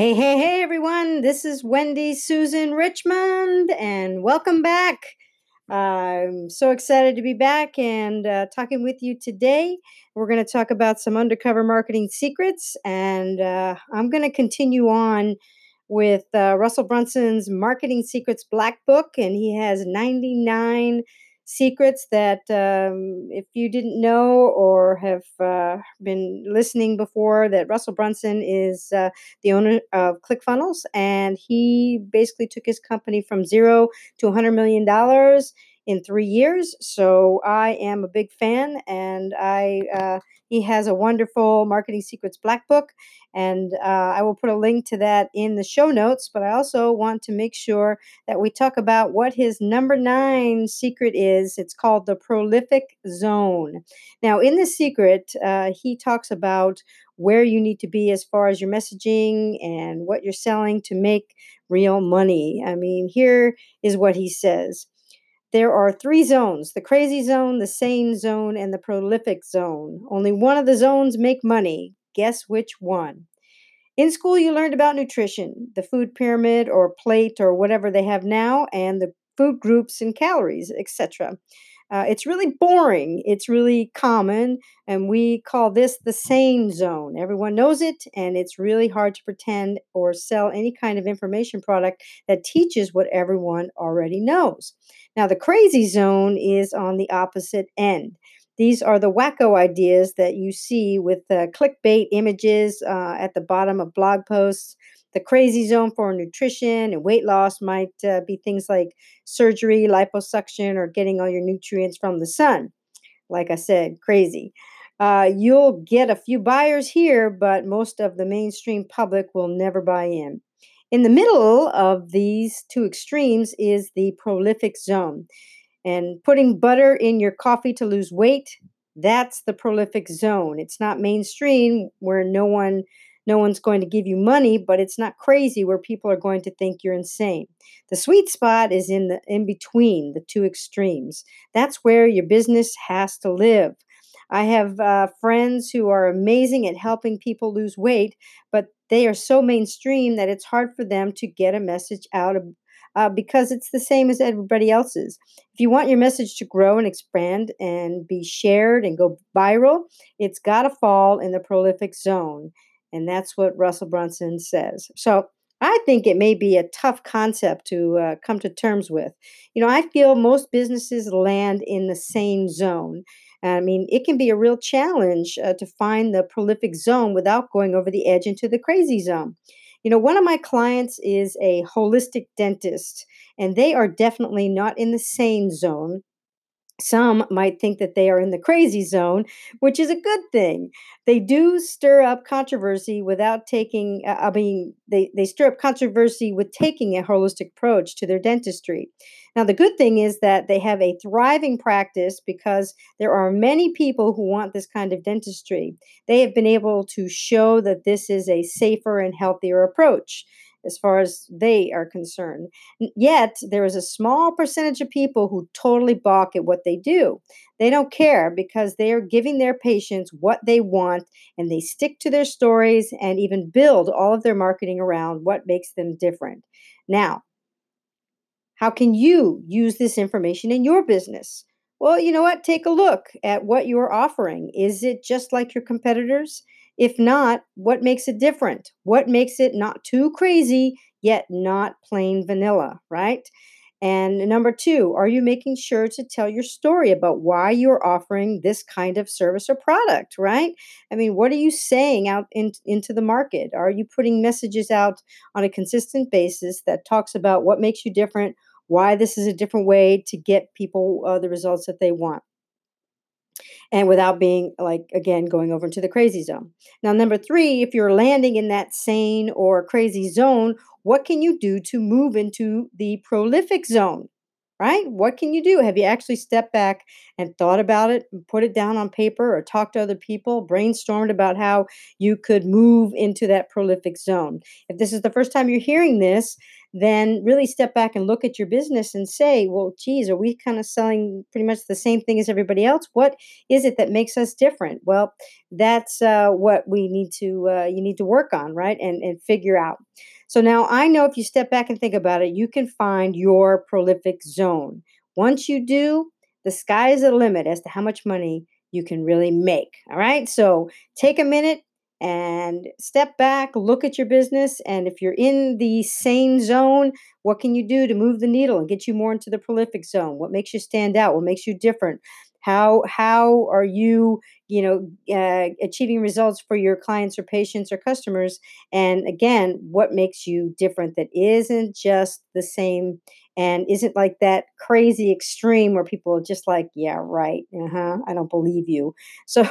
Hey, hey, hey, everyone. This is Wendy Susan Richmond, and welcome back. I'm so excited to be back and uh, talking with you today. We're going to talk about some undercover marketing secrets, and uh, I'm going to continue on with uh, Russell Brunson's Marketing Secrets Black Book, and he has 99 secrets that um, if you didn't know or have uh, been listening before that russell brunson is uh, the owner of clickfunnels and he basically took his company from zero to 100 million dollars in three years so i am a big fan and i uh, he has a wonderful marketing secrets black book and uh, I will put a link to that in the show notes. But I also want to make sure that we talk about what his number nine secret is. It's called the prolific zone. Now, in the secret, uh, he talks about where you need to be as far as your messaging and what you're selling to make real money. I mean, here is what he says. There are three zones the crazy zone, the sane zone, and the prolific zone. Only one of the zones make money. Guess which one? In school, you learned about nutrition, the food pyramid or plate or whatever they have now, and the food groups and calories, etc. Uh, it's really boring. It's really common, and we call this the sane zone. Everyone knows it, and it's really hard to pretend or sell any kind of information product that teaches what everyone already knows. Now, the crazy zone is on the opposite end. These are the wacko ideas that you see with the clickbait images uh, at the bottom of blog posts. The crazy zone for nutrition and weight loss might uh, be things like surgery, liposuction, or getting all your nutrients from the sun. Like I said, crazy. Uh, you'll get a few buyers here, but most of the mainstream public will never buy in. In the middle of these two extremes is the prolific zone. And putting butter in your coffee to lose weight, that's the prolific zone. It's not mainstream where no one no one's going to give you money, but it's not crazy where people are going to think you're insane. The sweet spot is in the in between the two extremes. That's where your business has to live. I have uh, friends who are amazing at helping people lose weight, but they are so mainstream that it's hard for them to get a message out of, uh, because it's the same as everybody else's. If you want your message to grow and expand and be shared and go viral, it's got to fall in the prolific zone. And that's what Russell Brunson says. So I think it may be a tough concept to uh, come to terms with. You know, I feel most businesses land in the same zone. I mean, it can be a real challenge uh, to find the prolific zone without going over the edge into the crazy zone. You know, one of my clients is a holistic dentist, and they are definitely not in the sane zone. Some might think that they are in the crazy zone, which is a good thing. They do stir up controversy without taking, uh, I mean, they, they stir up controversy with taking a holistic approach to their dentistry. Now, the good thing is that they have a thriving practice because there are many people who want this kind of dentistry. They have been able to show that this is a safer and healthier approach as far as they are concerned. Yet, there is a small percentage of people who totally balk at what they do. They don't care because they are giving their patients what they want and they stick to their stories and even build all of their marketing around what makes them different. Now, how can you use this information in your business? Well, you know what? Take a look at what you're offering. Is it just like your competitors? If not, what makes it different? What makes it not too crazy, yet not plain vanilla, right? And number two, are you making sure to tell your story about why you're offering this kind of service or product, right? I mean, what are you saying out in, into the market? Are you putting messages out on a consistent basis that talks about what makes you different? why this is a different way to get people uh, the results that they want and without being like again going over into the crazy zone. Now number three if you're landing in that sane or crazy zone what can you do to move into the prolific zone right? What can you do? Have you actually stepped back and thought about it and put it down on paper or talked to other people brainstormed about how you could move into that prolific zone? If this is the first time you're hearing this then really step back and look at your business and say, well, geez, are we kind of selling pretty much the same thing as everybody else? What is it that makes us different? Well, that's uh, what we need to uh, you need to work on, right? And and figure out. So now I know if you step back and think about it, you can find your prolific zone. Once you do, the sky is the limit as to how much money you can really make. All right. So take a minute and step back, look at your business. And if you're in the sane zone, what can you do to move the needle and get you more into the prolific zone? What makes you stand out? What makes you different? How how are you you know uh, achieving results for your clients or patients or customers? And again, what makes you different that isn't just the same and isn't like that crazy extreme where people are just like, yeah, right, uh-huh, I don't believe you. So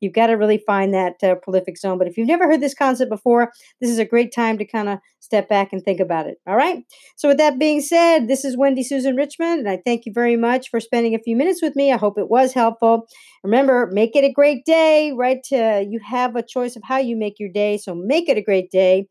you've got to really find that uh, prolific zone. But if you've never heard this concept before, this is a great time to kind of step back and think about it. All right. So with that being said, this is Wendy Susan Richmond, and I thank you very much for spending a few minutes with me. I hope it was helpful. Remember, make it a great day, right? Uh, you have a choice of how you make your day, so make it a great day.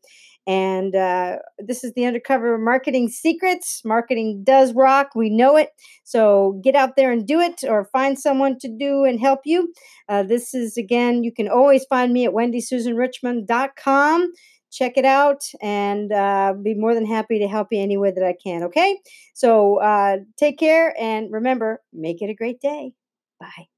And uh, this is the undercover marketing secrets. Marketing does rock. We know it. So get out there and do it or find someone to do and help you. Uh, this is, again, you can always find me at wendysusanrichmond.com. Check it out and uh, be more than happy to help you any way that I can. Okay? So uh, take care and remember, make it a great day. Bye.